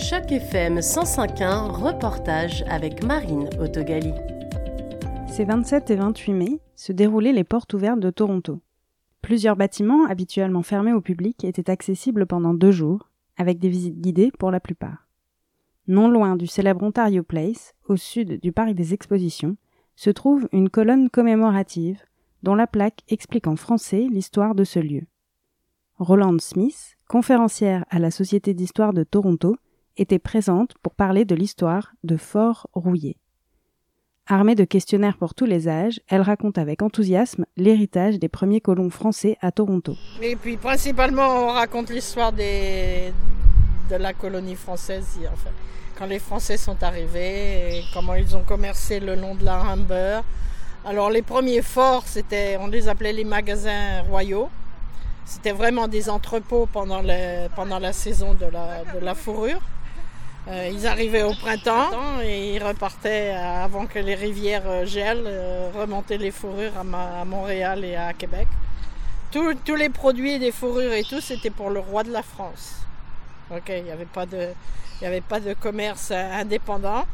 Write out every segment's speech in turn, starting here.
Choc FM 105.1 reportage avec Marine Autogali. Ces 27 et 28 mai se déroulaient les portes ouvertes de Toronto. Plusieurs bâtiments, habituellement fermés au public, étaient accessibles pendant deux jours, avec des visites guidées pour la plupart. Non loin du célèbre Ontario Place, au sud du parc des expositions, se trouve une colonne commémorative dont la plaque explique en français l'histoire de ce lieu. Roland Smith, conférencière à la Société d'histoire de Toronto, était présente pour parler de l'histoire de Fort Rouillé. Armée de questionnaires pour tous les âges, elle raconte avec enthousiasme l'héritage des premiers colons français à Toronto. Et puis principalement, on raconte l'histoire de la colonie française, enfin, quand les Français sont arrivés, comment ils ont commercé le long de la Humber. Alors les premiers forts, c'était, on les appelait les magasins royaux. C'était vraiment des entrepôts pendant, la saison de la fourrure. Euh, ils arrivaient au printemps et ils repartaient avant que les rivières euh, gèlent, euh, remonter les fourrures à, Montréal et à Québec. tous les produits des fourrures et tout, c'était pour le roi de la France. Ok, il n'y avait pas de, il avait pas de commerce indépendant.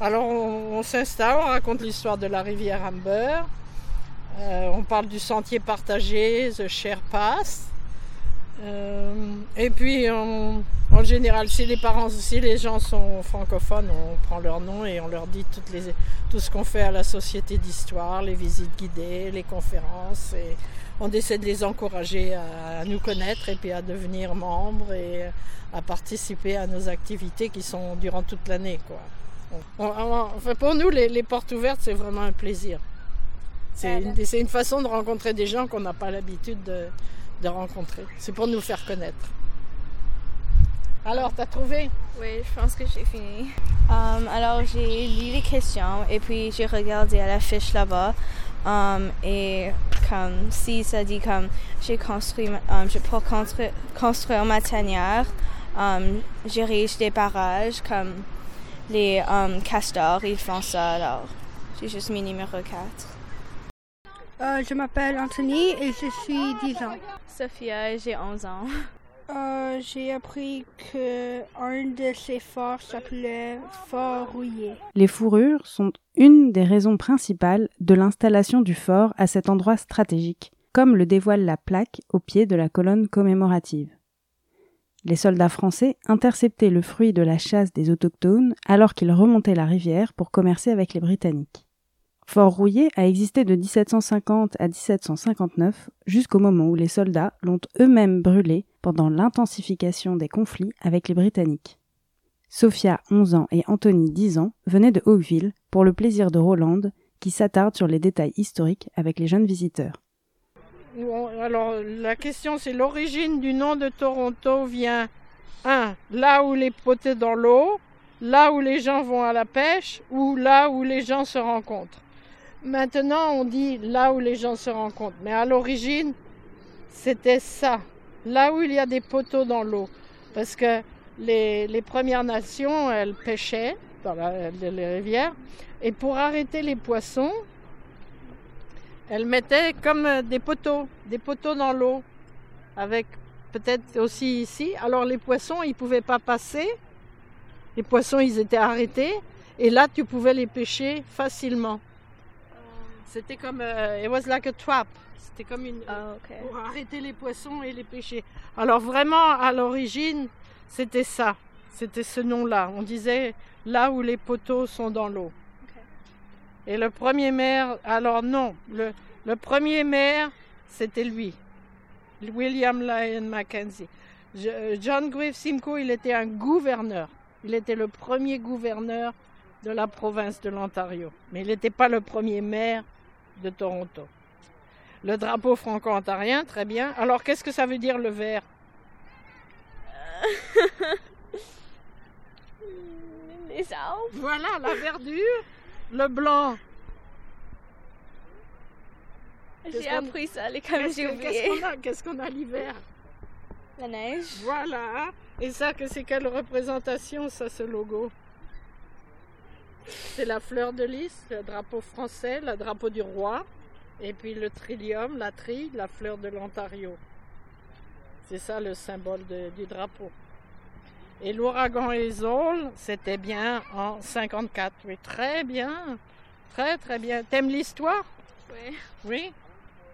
Alors on, s'installe, on raconte l'histoire de la rivière Amber. on parle du sentier partagé, The Share Pass. Et puis on, en général, si les parents, si les gens sont francophones, on prend leur nom et on leur dit toutes les, tout ce qu'on fait à la société d'histoire, les visites guidées, les conférences. Et on essaie de les encourager à, nous connaître et puis à devenir membres et à participer à nos activités qui sont durant toute l'année. enfin, pour nous, les, portes ouvertes, c'est vraiment un plaisir. C'est une, une, façon de rencontrer des gens qu'on n'a pas l'habitude de, de rencontrer. C'est pour nous faire connaître. Alors, t'as trouvé? Oui, je pense que j'ai fini. Um, alors, j'ai lu les questions et puis j'ai regardé à la fiche là-bas. Um, et comme si ça dit comme j'ai construit, um, je peux construire, construire ma tanière, um, j'érige des barrages comme les um, castors, ils font ça. Alors, j'ai juste mis numéro 4. Euh, je m'appelle Anthony et je suis 10 ans. Sophia, j'ai 11 ans. Euh, j'ai appris que un de ces forts s'appelait Fort Rouillé. Les fourrures sont une des raisons principales de l'installation du fort à cet endroit stratégique, comme le dévoile la plaque au pied de la colonne commémorative. Les soldats français interceptaient le fruit de la chasse des autochtones alors qu'ils remontaient la rivière pour commercer avec les Britanniques. Fort Rouillé a existé de 1750 à 1759 jusqu'au moment où les soldats l'ont eux-mêmes brûlé pendant l'intensification des conflits avec les Britanniques. Sophia, 11 ans, et Anthony, 10 ans, venaient de Oakville pour le plaisir de Roland, qui s'attarde sur les détails historiques avec les jeunes visiteurs. alors, la question, c'est l'origine du nom de Toronto vient, 1. Là où les potés dans l'eau, là où les gens vont à la pêche, ou là où les gens se rencontrent? Maintenant, on dit là où les gens se rencontrent. Mais à l'origine, c'était ça. Là où il y a des poteaux dans l'eau. Parce que les, Premières Nations, elles pêchaient dans les rivières. Et pour arrêter les poissons, elles mettaient comme des poteaux, des poteaux dans l'eau. Avec peut-être aussi ici. Alors les poissons, ils ne pouvaient pas passer. Les poissons, ils étaient arrêtés. Et là, tu pouvais les pêcher facilement. C'était comme. Euh, it was like a trap. C'était comme une. Ah, pour arrêter les poissons et les pêcher. Alors vraiment, à l'origine, c'était ça. C'était ce nom-là. On disait là où les poteaux sont dans l'eau. Et le premier maire. Alors non, le, le premier maire, c'était lui. William Lyon Mackenzie. John Grieve Simcoe, il était un gouverneur. Il était le premier gouverneur de la province de l'Ontario. Mais il n'était pas le premier maire de Toronto. Le drapeau franco-ontarien, très bien. Alors, qu'est-ce que ça veut dire le vert? Les arbres. Voilà, la verdure. Le blanc. J'ai appris ça les j'ai oublié. Qu'est-ce qu'on a, l'hiver? La neige. Voilà. Et ça, que c'est quelle représentation, ça, ce logo? C'est la fleur de lys, le drapeau français, le drapeau du roi, et puis le trillium, la tri, la fleur de l'Ontario. C'est ça le symbole du drapeau. Et l'ouragan Isole, c'était bien en 54. Oui, très bien. Très, très bien. T'aimes l'histoire? Oui. Oui.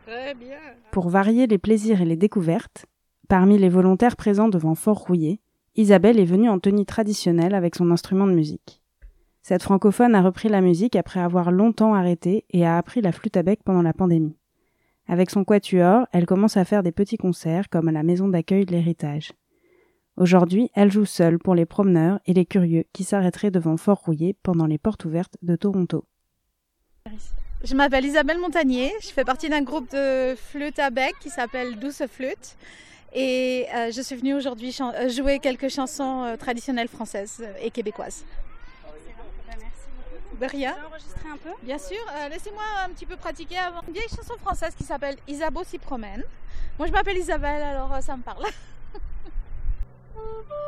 Très bien. Pour varier les plaisirs et les découvertes, parmi les volontaires présents devant Fort Rouillé, Isabelle est venue en tenue traditionnelle avec son instrument de musique. Cette francophone a repris la musique après avoir longtemps arrêté et a appris la flûte à bec pendant la pandémie. Avec son quatuor, elle commence à faire des petits concerts comme à la maison d'accueil de l'héritage. Aujourd'hui, elle joue seule pour les promeneurs et les curieux qui s'arrêteraient devant Fort Rouillé pendant les portes ouvertes de Toronto. Je m'appelle Isabelle Montagnier, je fais partie d'un groupe de flûte à bec qui s'appelle Douce Flûte et euh, je suis venue aujourd'hui euh, jouer quelques chansons euh, traditionnelles françaises et québécoises. De rien. enregistrer un peu? Bien sûr, euh, laissez-moi un petit peu pratiquer avant. Une vieille chanson française qui s'appelle Isabeau s'y promène. Moi je m'appelle Isabelle alors euh, ça me parle.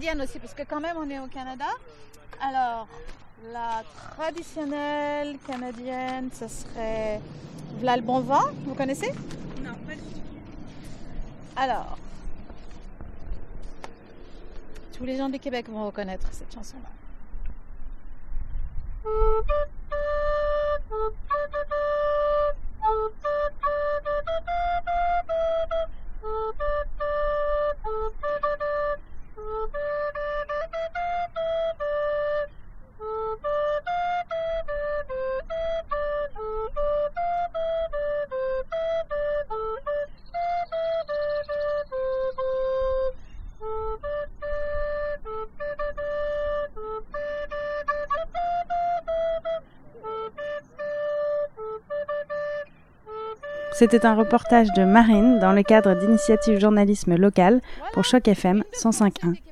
canadienne aussi, parce que quand même on est au Canada. Alors, la traditionnelle canadienne, ce serait V'là le bon vous connaissez? Non, pas du tout. Alors, tous les gens du Québec vont reconnaître cette chanson-là. C'était un reportage de Marine dans le cadre d'initiatives journalisme local pour Choc FM 105.1.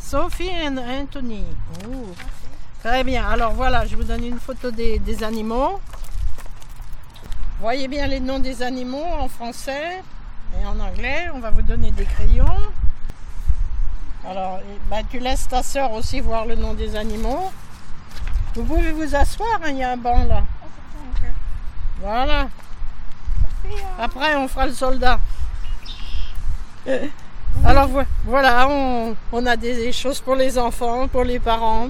Sophie et Anthony. Ouh. Très bien. Alors voilà, je vous donne une photo des, des animaux. Voyez bien les noms des animaux en français et en anglais. On va vous donner des crayons. Alors, bah, tu laisses ta soeur aussi voir le nom des animaux. Vous pouvez vous asseoir, hein, il y a un banc là. Voilà. Après, on fera le soldat. Alors vo- voilà, on, on a des choses pour les enfants, pour les parents.